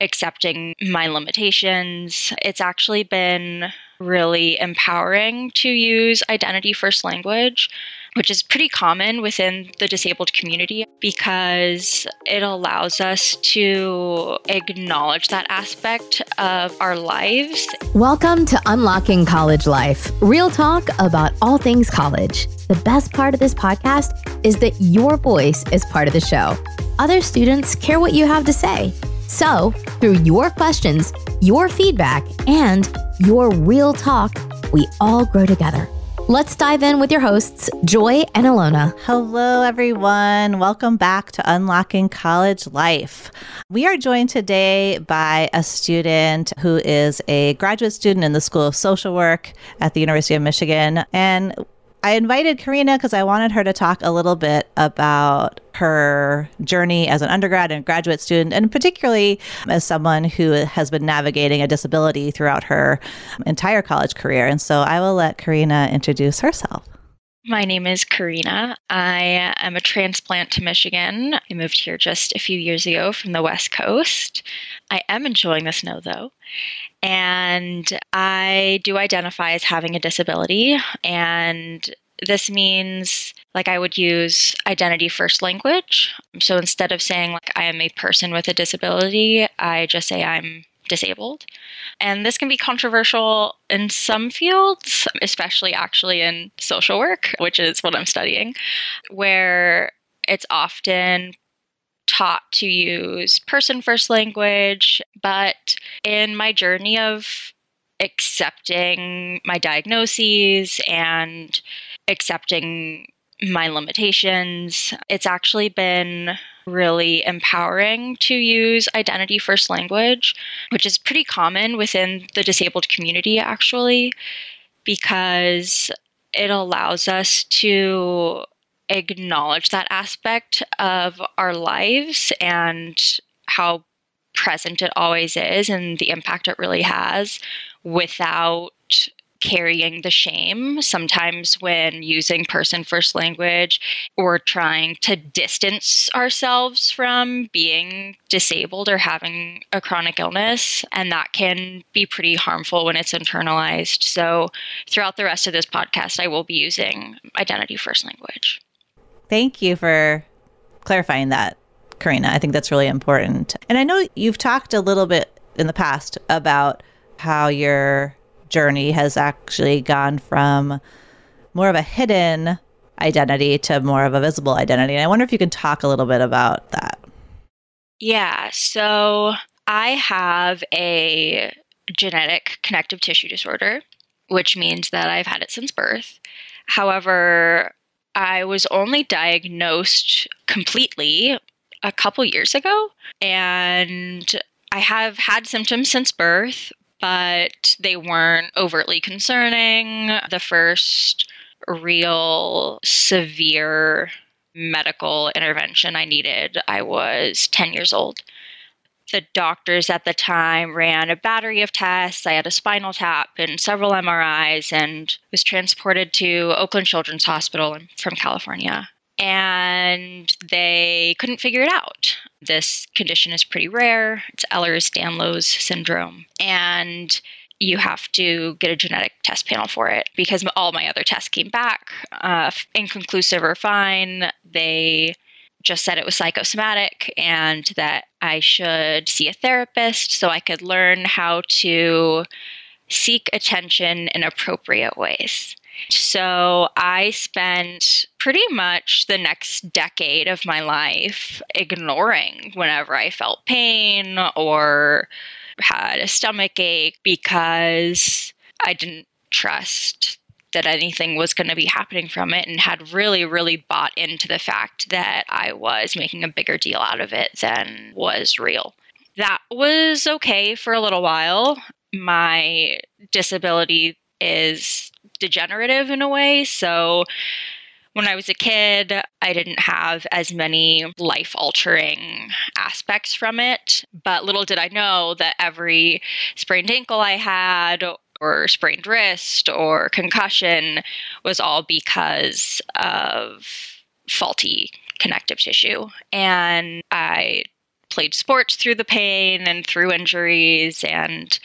accepting my limitations. It's actually been really empowering to use identity first language, which is pretty common within the disabled community because it allows us to acknowledge that aspect of our lives. Welcome to Unlocking College Life, real talk about all things college. The best part of this podcast is that your voice is part of the show. Other students care what you have to say. So, through your questions, your feedback, and your real talk, we all grow together. Let's dive in with your hosts, Joy and Alona. Hello, everyone. Welcome back to Unlocking College Life. We are joined today by a student who is a graduate student in the School of Social Work at the University of Michigan. And I invited Karina because I wanted her to talk a little bit about her journey as an undergrad and graduate student, and particularly as someone who has been navigating a disability throughout her entire college career. And so I will let Karina introduce herself. My name is Karina. I am a transplant to Michigan. I moved here just a few years ago from the West Coast. I am enjoying the snow though. And I do identify as having a disability. And this means like I would use identity first language. So instead of saying like I am a person with a disability, I just say I'm disabled. And this can be controversial in some fields, especially actually in social work, which is what I'm studying, where it's often taught to use person first language. But in my journey of accepting my diagnoses and accepting my limitations, it's actually been really empowering to use identity first language, which is pretty common within the disabled community, actually, because it allows us to acknowledge that aspect of our lives and how present it always is and the impact it really has without carrying the shame. Sometimes, when using person first language or trying to distance ourselves from being disabled or having a chronic illness, and that can be pretty harmful when it's internalized. So, throughout the rest of this podcast, I will be using identity first language. Thank you for clarifying that, Karina. I think that's really important. And I know you've talked a little bit in the past about how your journey has actually gone from more of a hidden identity to more of a visible identity. And I wonder if you can talk a little bit about that. Yeah. So I have a genetic connective tissue disorder, which means that I've had it since birth. However, I was only diagnosed completely a couple years ago. And I have had symptoms since birth, but they weren't overtly concerning. The first real severe medical intervention I needed, I was 10 years old. The doctors at the time ran a battery of tests. I had a spinal tap and several MRIs and was transported to Oakland Children's Hospital from California and they couldn't figure it out. This condition is pretty rare. It's Ehlers-Danlos syndrome. And you have to get a genetic test panel for it because all my other tests came back uh, inconclusive or fine. They just said it was psychosomatic and that I should see a therapist so I could learn how to seek attention in appropriate ways. So I spent pretty much the next decade of my life ignoring whenever I felt pain or had a stomach ache because I didn't trust that anything was going to be happening from it and had really, really bought into the fact that I was making a bigger deal out of it than was real. That was okay for a little while. My disability is degenerative in a way. So when I was a kid, I didn't have as many life altering aspects from it. But little did I know that every sprained ankle I had, or sprained wrist, or concussion was all because of faulty connective tissue. And I played sports through the pain and through injuries and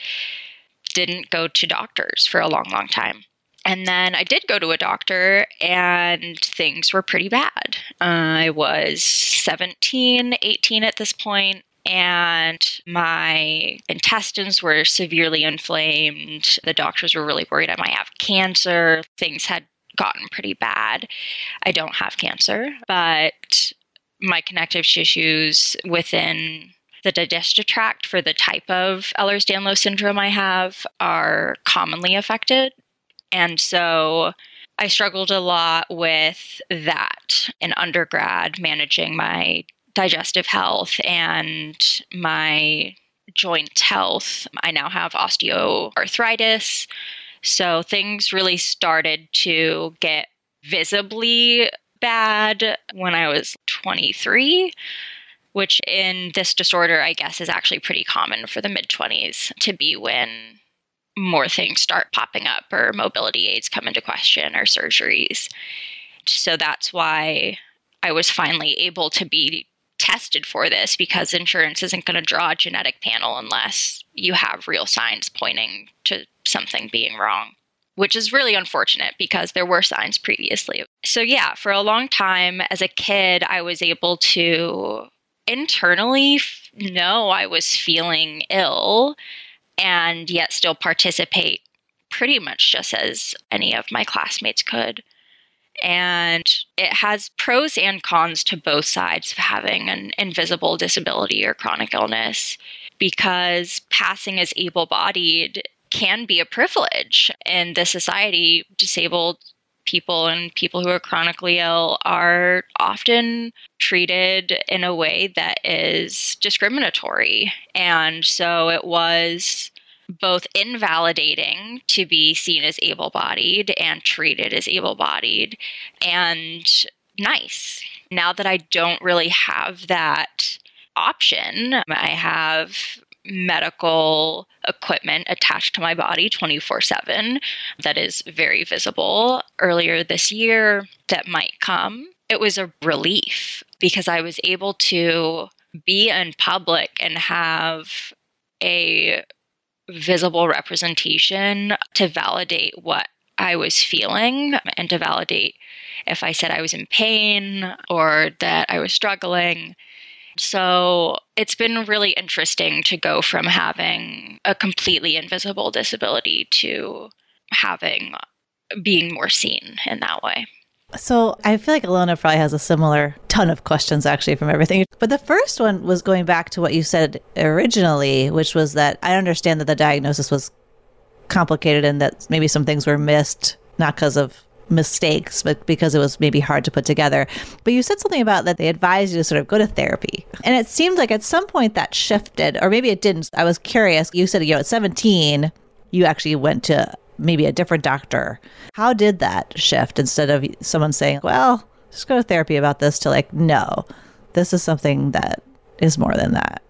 didn't go to doctors for a long, long time. And then I did go to a doctor, and things were pretty bad. I was 17, 18 at this point, and my intestines were severely inflamed. The doctors were really worried I might have cancer. Things had gotten pretty bad. I don't have cancer, but my connective tissues within the digestive tract for the type of Ehlers-Danlos syndrome I have are commonly affected. And so I struggled a lot with that in undergrad, managing my digestive health and my joint health. I now have osteoarthritis. So things really started to get visibly bad when I was 23, which in this disorder, I guess, is actually pretty common for the mid 20s to be when more things start popping up or mobility aids come into question or surgeries. So that's why I was finally able to be tested for this because insurance isn't going to draw a genetic panel unless you have real signs pointing to something being wrong, which is really unfortunate because there were signs previously. So, yeah, for a long time as a kid, I was able to internally know I was feeling ill and yet still participate pretty much just as any of my classmates could. And it has pros and cons to both sides of having an invisible disability or chronic illness because passing as able bodied can be a privilege in the society. Disabled people and people who are chronically ill are often treated in a way that is discriminatory. And so it was both invalidating to be seen as able bodied and treated as able bodied and nice. Now that I don't really have that option, I have medical equipment attached to my body 24 7 that is very visible. Earlier this year, that might come. It was a relief because I was able to be in public and have a visible representation to validate what I was feeling and to validate if I said I was in pain or that I was struggling. So it's been really interesting to go from having a completely invisible disability to having uh, being more seen in that way. So I feel like Alona probably has a similar ton of questions actually from everything. But the first one was going back to what you said originally, which was that I understand that the diagnosis was complicated and that maybe some things were missed, not because of mistakes, but because it was maybe hard to put together. But you said something about that they advised you to sort of go to therapy. And it seemed like at some point that shifted, or maybe it didn't. I was curious. You said, you know, at 17, you actually went to maybe a different doctor. How did that shift instead of someone saying, well, just go to therapy about this to like, no, this is something that is more than that?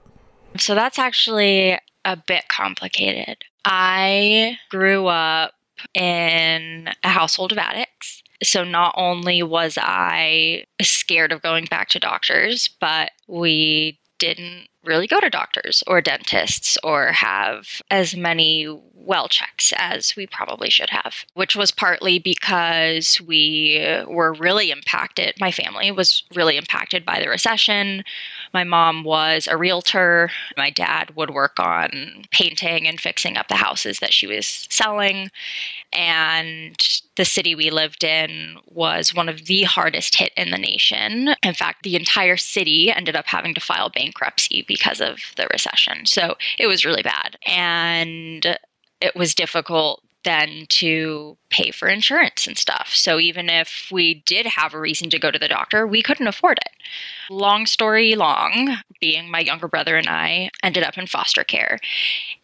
So that's actually a bit complicated. I grew up in a household of addicts. So not only was I scared of going back to doctors, but we didn't really go to doctors or dentists or have as many well checks as we probably should have, which was partly because we were really impacted. My family was really impacted by the recession. My mom was a realtor. My dad would work on painting and fixing up the houses that she was selling. And the city we lived in was one of the hardest hit in the nation. In fact, the entire city ended up having to file bankruptcy because of the recession. So it was really bad. And it was difficult then to pay for insurance and stuff. So even if we did have a reason to go to the doctor, we couldn't afford it. Long story long, being my younger brother and I ended up in foster care.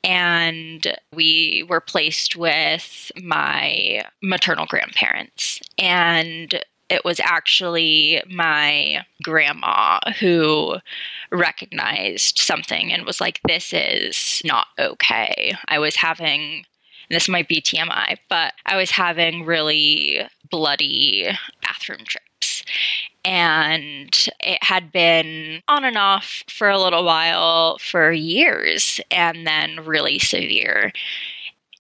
And we were placed with my maternal grandparents. And it was actually my grandma who recognized something and was like, this is not okay. I was having, this might be TMI, but I was having really bloody bathroom trips. And it had been on and off for a little while for years and then really severe.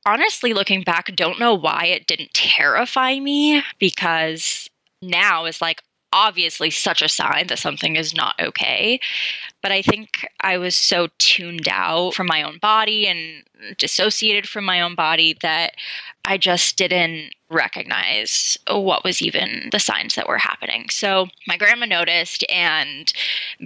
Honestly looking back don't know why it didn't terrify me because now is like obviously such a sign that something is not okay. But i think i was so tuned out from my own body and dissociated from my own body that I just didn't recognize what was even the signs that were happening. So my grandma noticed and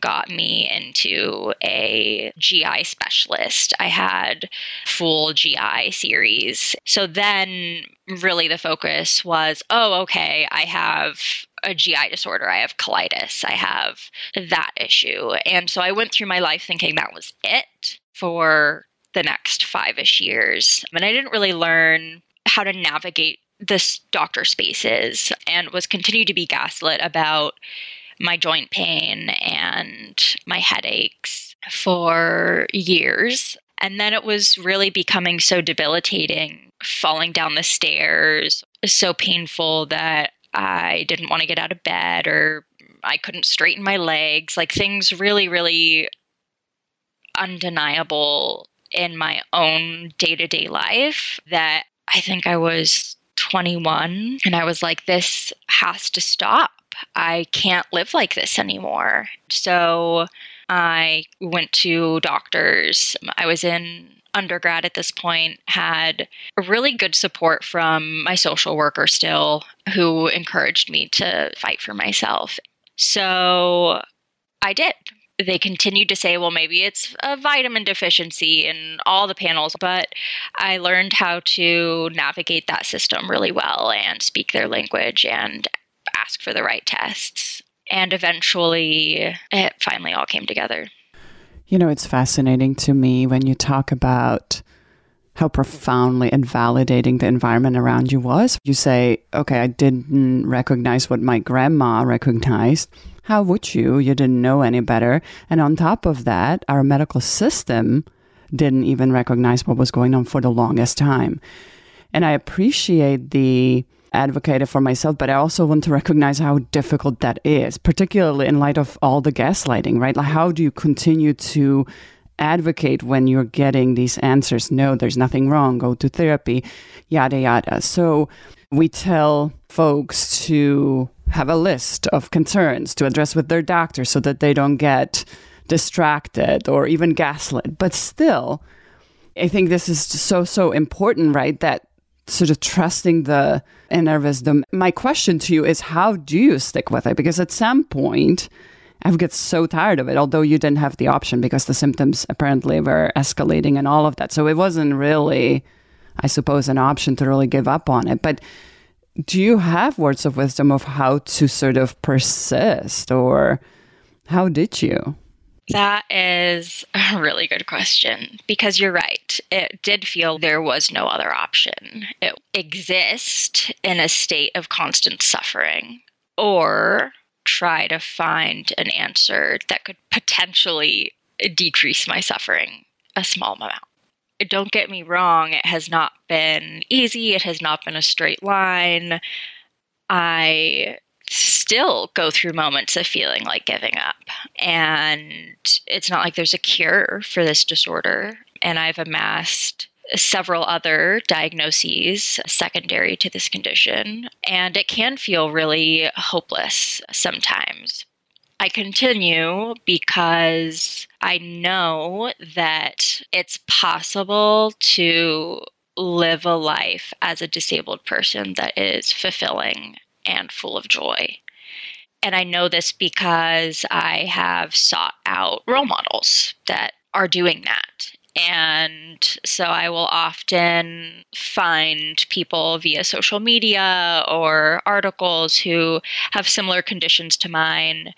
got me into a GI specialist. I had full GI series. So then really the focus was, oh, okay, I have a GI disorder. I have colitis. I have that issue. And so I went through my life thinking that was it for the next five ish years. And I didn't really learn how to navigate this doctor spaces and was continued to be gaslit about my joint pain and my headaches for years. And then it was really becoming so debilitating, falling down the stairs, so painful that I didn't want to get out of bed or I couldn't straighten my legs. Like things really, really undeniable in my own day to day life that I think I was 21 and I was like, this has to stop. I can't live like this anymore. So I went to doctors. I was in undergrad at this point, had really good support from my social worker still, who encouraged me to fight for myself. So I did they continued to say, well, maybe it's a vitamin deficiency in all the panels, but I learned how to navigate that system really well and speak their language and ask for the right tests. And eventually, it finally all came together. You know, it's fascinating to me when you talk about how profoundly invalidating the environment around you was. You say, okay, I didn't recognize what my grandma recognized how would you? You didn't know any better. And on top of that, our medical system didn't even recognize what was going on for the longest time. And I appreciate the advocate for myself, but I also want to recognize how difficult that is, particularly in light of all the gaslighting, right? Like, how do you continue to advocate when you're getting these answers? No, there's nothing wrong, go to therapy, yada, yada. So we tell folks to have a list of concerns to address with their doctor so that they don't get distracted or even gaslit. But still, I think this is so, so important, right? That sort of trusting the inner wisdom. My question to you is how do you stick with it? Because at some point, I get so tired of it, although you didn't have the option because the symptoms apparently were escalating and all of that. So it wasn't really, I suppose, an option to really give up on it. But do you have words of wisdom of how to sort of persist or how did you? That is a really good question because you're right. It did feel there was no other option. It exist in a state of constant suffering or try to find an answer that could potentially decrease my suffering a small amount don't get me wrong, it has not been easy. It has not been a straight line. I still go through moments of feeling like giving up. And it's not like there's a cure for this disorder. And I've amassed several other diagnoses secondary to this condition. And it can feel really hopeless sometimes. I continue because I know that it's possible to live a life as a disabled person that is fulfilling and full of joy. And I know this because I have sought out role models that are doing that. And so I will often find people via social media or articles who have similar conditions to mine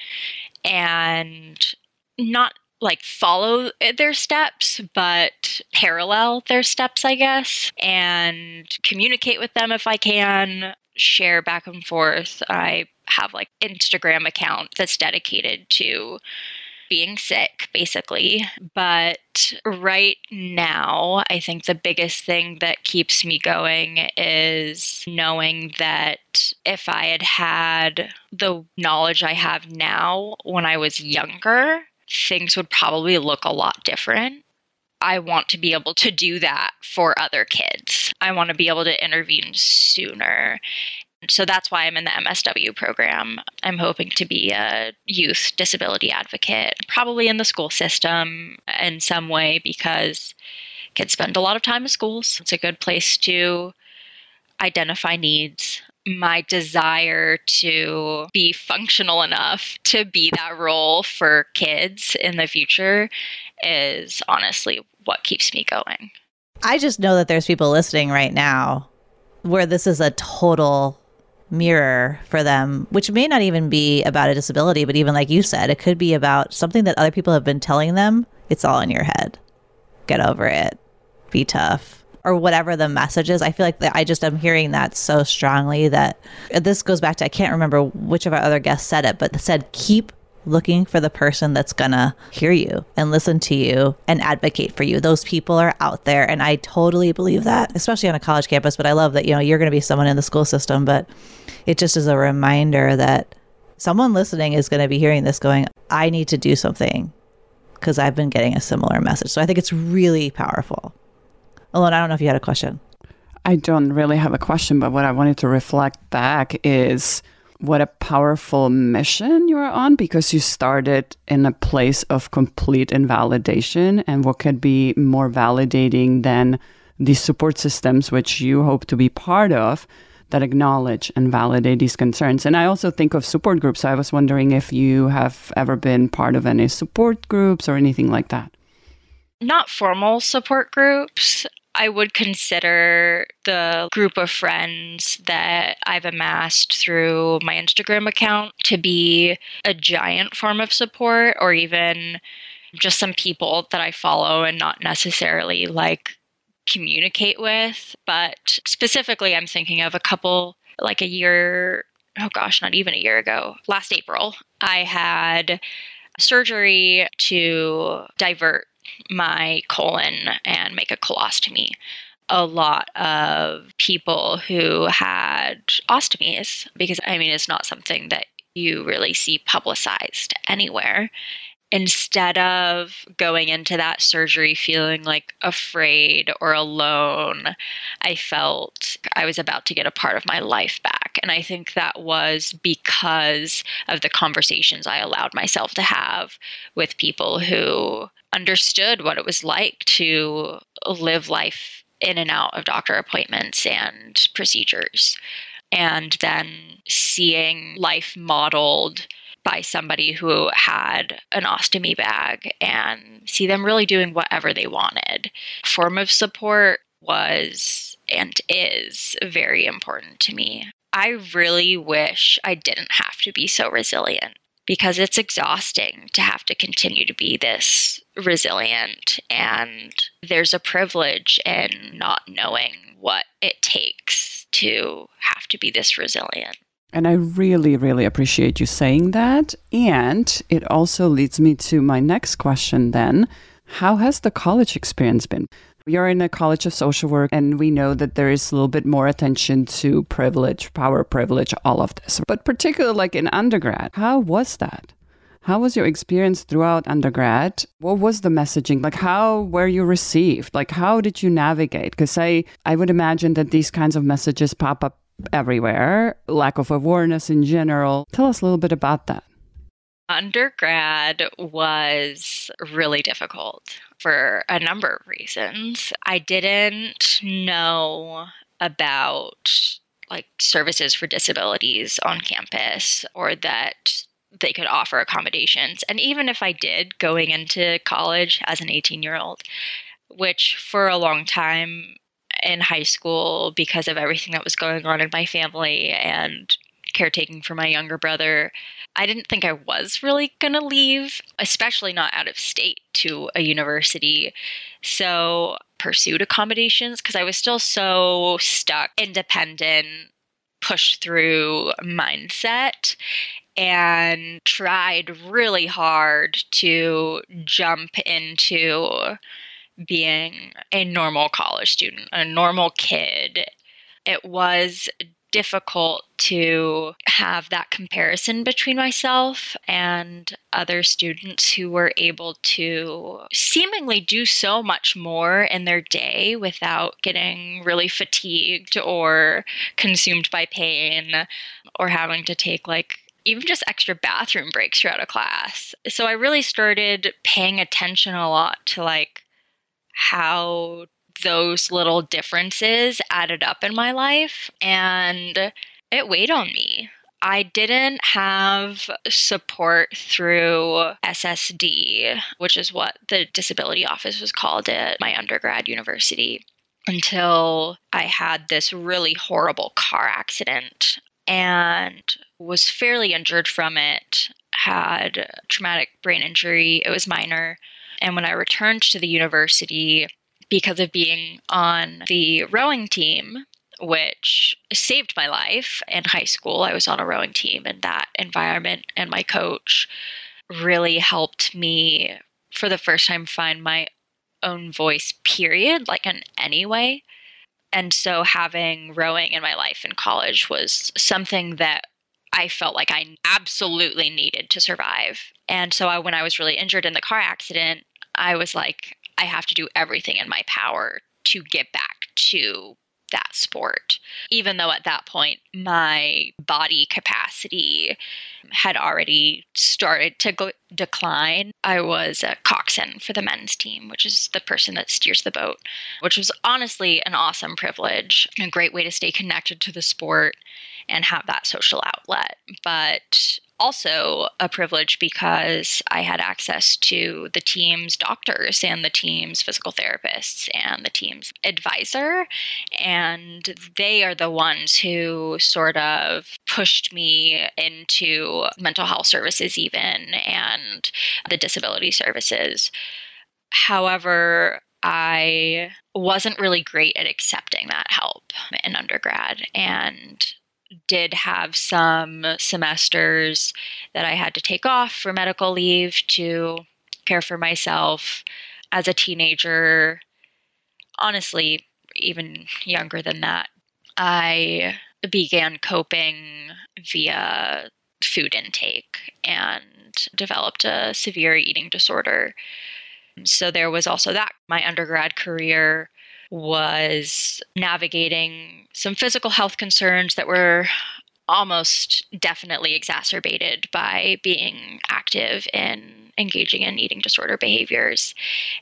and not like follow their steps, but parallel their steps, I guess, and communicate with them if I can, share back and forth. I have like Instagram account that's dedicated to being sick, basically. But right now, I think the biggest thing that keeps me going is knowing that if I had had the knowledge I have now when I was younger, things would probably look a lot different. I want to be able to do that for other kids. I want to be able to intervene sooner so that's why I'm in the MSW program. I'm hoping to be a youth disability advocate, probably in the school system in some way because kids spend a lot of time in schools. It's a good place to identify needs. My desire to be functional enough to be that role for kids in the future is honestly what keeps me going. I just know that there's people listening right now where this is a total mirror for them, which may not even be about a disability, but even like you said, it could be about something that other people have been telling them. It's all in your head. Get over it. Be tough. Or whatever the message is. I feel like I just am hearing that so strongly that this goes back to I can't remember which of our other guests said it, but said keep looking for the person that's gonna hear you and listen to you and advocate for you. Those people are out there. And I totally believe that, especially on a college campus. But I love that, you know, you're gonna be someone in the school system, but it just is a reminder that someone listening is gonna be hearing this going, I need to do something because I've been getting a similar message. So I think it's really powerful. Alona, I don't know if you had a question. I don't really have a question, but what I wanted to reflect back is what a powerful mission you're on because you started in a place of complete invalidation and what could be more validating than these support systems which you hope to be part of that acknowledge and validate these concerns. And i also think of support groups. So i was wondering if you have ever been part of any support groups or anything like that. Not formal support groups I would consider the group of friends that I've amassed through my Instagram account to be a giant form of support or even just some people that I follow and not necessarily like communicate with. But specifically, I'm thinking of a couple like a year, oh gosh, not even a year ago, last April, I had surgery to divert my colon and make a colostomy. A lot of people who had ostomies, because I mean, it's not something that you really see publicized anywhere instead of going into that surgery feeling like afraid or alone, I felt I was about to get a part of my life back. And I think that was because of the conversations I allowed myself to have with people who understood what it was like to live life in and out of doctor appointments and procedures. And then seeing life modeled by somebody who had an ostomy bag and see them really doing whatever they wanted. Form of support was and is very important to me. I really wish I didn't have to be so resilient because it's exhausting to have to continue to be this resilient. And there's a privilege in not knowing what it takes to have to be this resilient. And I really, really appreciate you saying that. And it also leads me to my next question then. How has the college experience been? You're in a college of social work, and we know that there is a little bit more attention to privilege, power privilege, all of this. But particularly like in undergrad, how was that? How was your experience throughout undergrad? What was the messaging? Like how were you received? Like how did you navigate? Because I, I would imagine that these kinds of messages pop up everywhere, lack of awareness in general. Tell us a little bit about that. Undergrad was really difficult for a number of reasons. I didn't know about like services for disabilities on campus or that they could offer accommodations. And even if I did going into college as an 18 year old, which for a long time in high school because of everything that was going on in my family and caretaking for my younger brother, I didn't think I was really going to leave, especially not out of state to a university. So, pursued accommodations because I was still so stuck, independent, push through mindset. and tried really hard to jump into being a normal college student, a normal kid. It was difficult to have that comparison between myself and other students who were able to seemingly do so much more in their day without getting really fatigued or consumed by pain or having to take like even just extra bathroom breaks throughout a class. So I really started paying attention a lot to like how those little differences added up in my life and it weighed on me. I didn't have support through SSD, which is what the disability office was called at my undergrad university, until I had this really horrible car accident and was fairly injured from it, had traumatic brain injury. It was minor. And when I returned to the university, because of being on the rowing team, which saved my life in high school. I was on a rowing team, and that environment and my coach really helped me for the first time find my own voice, period, like in any way. And so having rowing in my life in college was something that I felt like I absolutely needed to survive. And so I, when I was really injured in the car accident, I was like, I have to do everything in my power to get back to that sport. Even though at that point my body capacity had already started to decline, I was a coxswain for the men's team, which is the person that steers the boat, which was honestly an awesome privilege, a great way to stay connected to the sport and have that social outlet. But also a privilege because I had access to the team's doctors and the team's physical therapists and the team's advisor. And they are the ones who sort of pushed me into mental health services, even and the disability services. However, I wasn't really great at accepting that help in undergrad. And did have some semesters that I had to take off for medical leave to care for myself as a teenager. Honestly, even younger than that, I began coping via food intake and developed a severe eating disorder. So there was also that. My undergrad career was navigating some physical health concerns that were almost definitely exacerbated by being active in engaging in eating disorder behaviors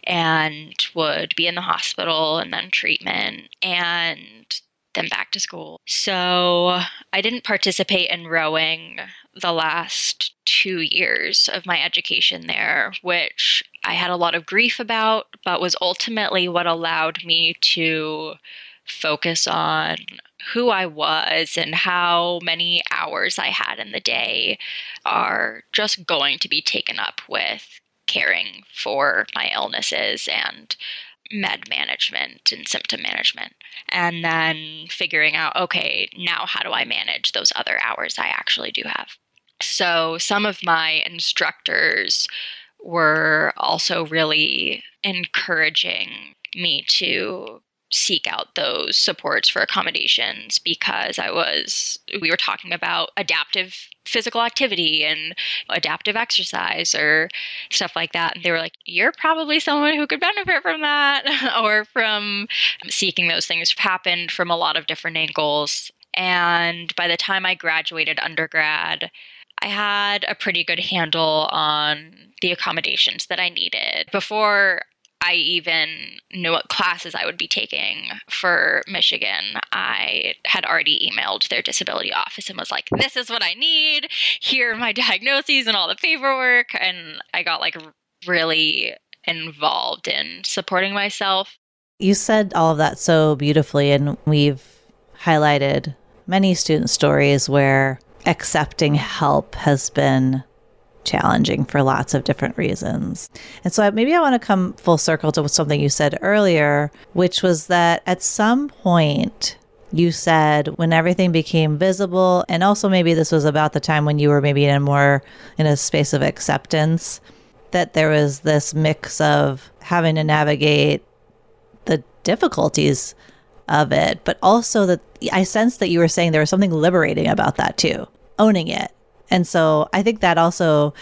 and would be in the hospital and then treatment and then back to school. So I didn't participate in rowing the last two years of my education there, which I had a lot of grief about, but was ultimately what allowed me to focus on who I was and how many hours I had in the day are just going to be taken up with caring for my illnesses and med management and symptom management. And then figuring out, okay, now how do I manage those other hours I actually do have? So some of my instructors were also really encouraging me to seek out those supports for accommodations because I was, we were talking about adaptive physical activity and adaptive exercise or stuff like that. And they were like, You're probably someone who could benefit from that or from seeking those things happened from a lot of different angles. And by the time I graduated undergrad, I had a pretty good handle on the accommodations that I needed. Before I even knew what classes I would be taking for Michigan, I had already emailed their disability office and was like, this is what I need. Here are my diagnoses and all the paperwork. And I got like really involved in supporting myself. You said all of that so beautifully, and we've highlighted many student stories where accepting help has been challenging for lots of different reasons. And so maybe I want to come full circle to something you said earlier, which was that at some point you said when everything became visible, and also maybe this was about the time when you were maybe in a more in a space of acceptance, that there was this mix of having to navigate the difficulties of it, but also that I sensed that you were saying there was something liberating about that too, owning it. And so I think that also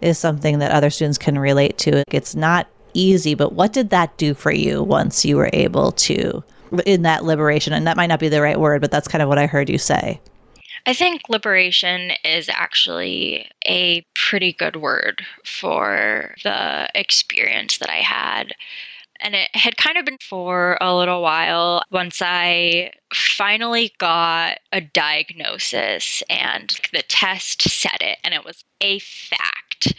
is something that other students can relate to. It's not easy, but what did that do for you once you were able to in that liberation? And that might not be the right word, but that's kind of what I heard you say. I think liberation is actually a pretty good word for the experience that I had. And it had kind of been for a little while once I finally got a diagnosis and the test said it and it was a fact.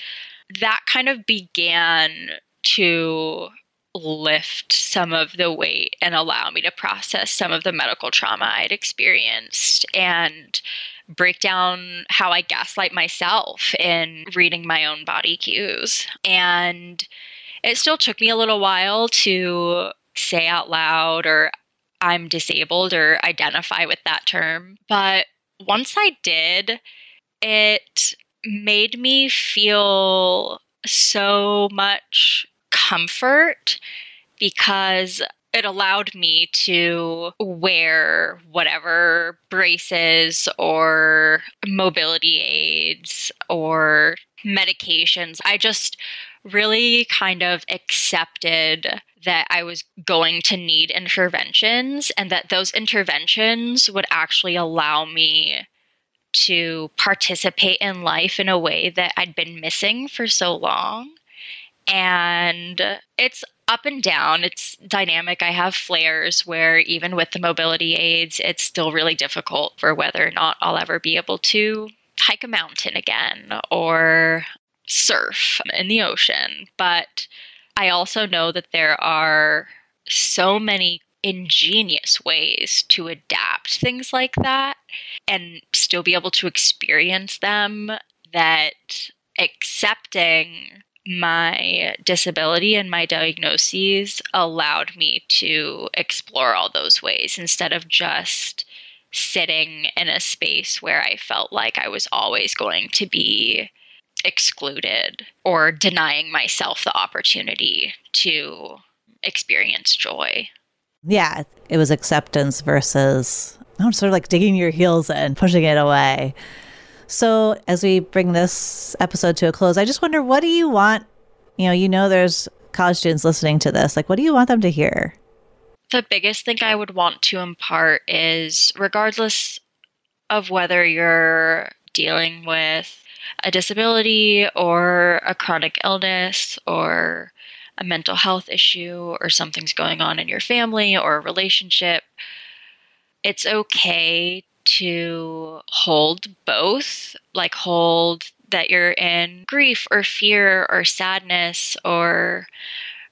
That kind of began to lift some of the weight and allow me to process some of the medical trauma I'd experienced and break down how I gaslight myself in reading my own body cues. And it still took me a little while to say out loud or I'm disabled or identify with that term. But once I did, it made me feel so much comfort because it allowed me to wear whatever braces or mobility aids or medications. I just really kind of accepted that I was going to need interventions and that those interventions would actually allow me to participate in life in a way that I'd been missing for so long. And it's up and down. It's dynamic. I have flares where, even with the mobility aids, it's still really difficult for whether or not I'll ever be able to hike a mountain again or surf in the ocean. But I also know that there are so many ingenious ways to adapt things like that and still be able to experience them that accepting my disability and my diagnoses allowed me to explore all those ways instead of just sitting in a space where I felt like I was always going to be excluded or denying myself the opportunity to experience joy. Yeah, it was acceptance versus I'm sort of like digging your heels in, pushing it away. So, as we bring this episode to a close, I just wonder what do you want? You know, you know, there's college students listening to this. Like, what do you want them to hear? The biggest thing I would want to impart is regardless of whether you're dealing with a disability or a chronic illness or a mental health issue or something's going on in your family or a relationship, it's okay to hold both, like hold that you're in grief or fear or sadness or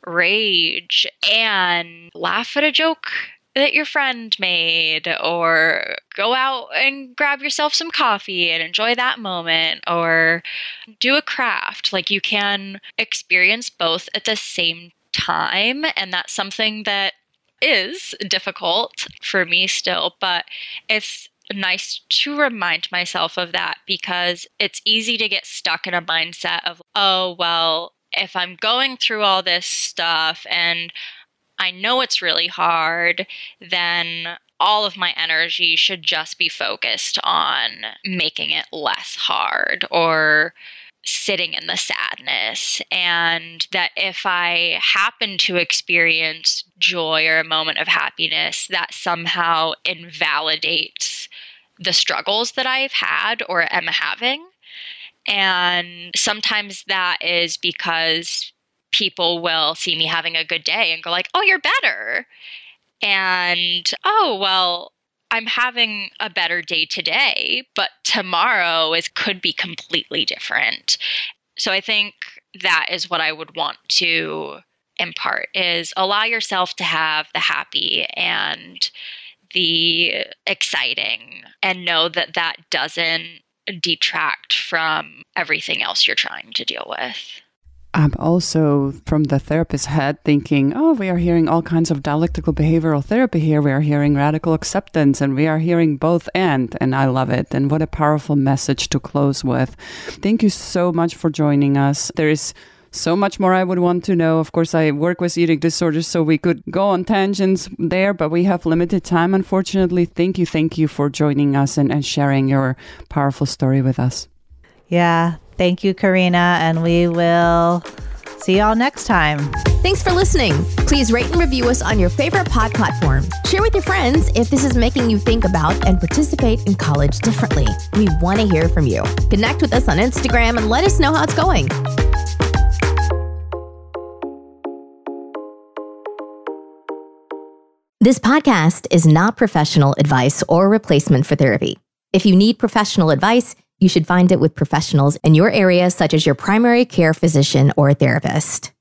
rage and laugh at a joke that your friend made or go out and grab yourself some coffee and enjoy that moment or do a craft. Like you can experience both at the same time and that's something that is difficult for me still but it's nice to remind myself of that because it's easy to get stuck in a mindset of, oh, well, if I'm going through all this stuff and I know it's really hard, then all of my energy should just be focused on making it less hard or sitting in the sadness. And that if I happen to experience joy or a moment of happiness, that somehow invalidates the struggles that I've had or am having. And sometimes that is because people will see me having a good day and go like, "Oh, you're better." And, "Oh, well, I'm having a better day today, but tomorrow is could be completely different." So I think that is what I would want to impart is allow yourself to have the happy and the exciting and know that that doesn't detract from everything else you're trying to deal with. I'm also from the therapist's head thinking, oh, we are hearing all kinds of dialectical behavioral therapy here. We are hearing radical acceptance and we are hearing both and. And I love it. And what a powerful message to close with. Thank you so much for joining us. There is so much more I would want to know. Of course, I work with eating disorders, so we could go on tangents there, but we have limited time, unfortunately. Thank you. Thank you for joining us and, and sharing your powerful story with us. Yeah. Thank you, Karina. And we will see y'all next time. Thanks for listening. Please rate and review us on your favorite pod platform. Share with your friends if this is making you think about and participate in college differently. We want to hear from you. Connect with us on Instagram and let us know how it's going. This podcast is not professional advice or replacement for therapy. If you need professional advice, you should find it with professionals in your area, such as your primary care physician or therapist.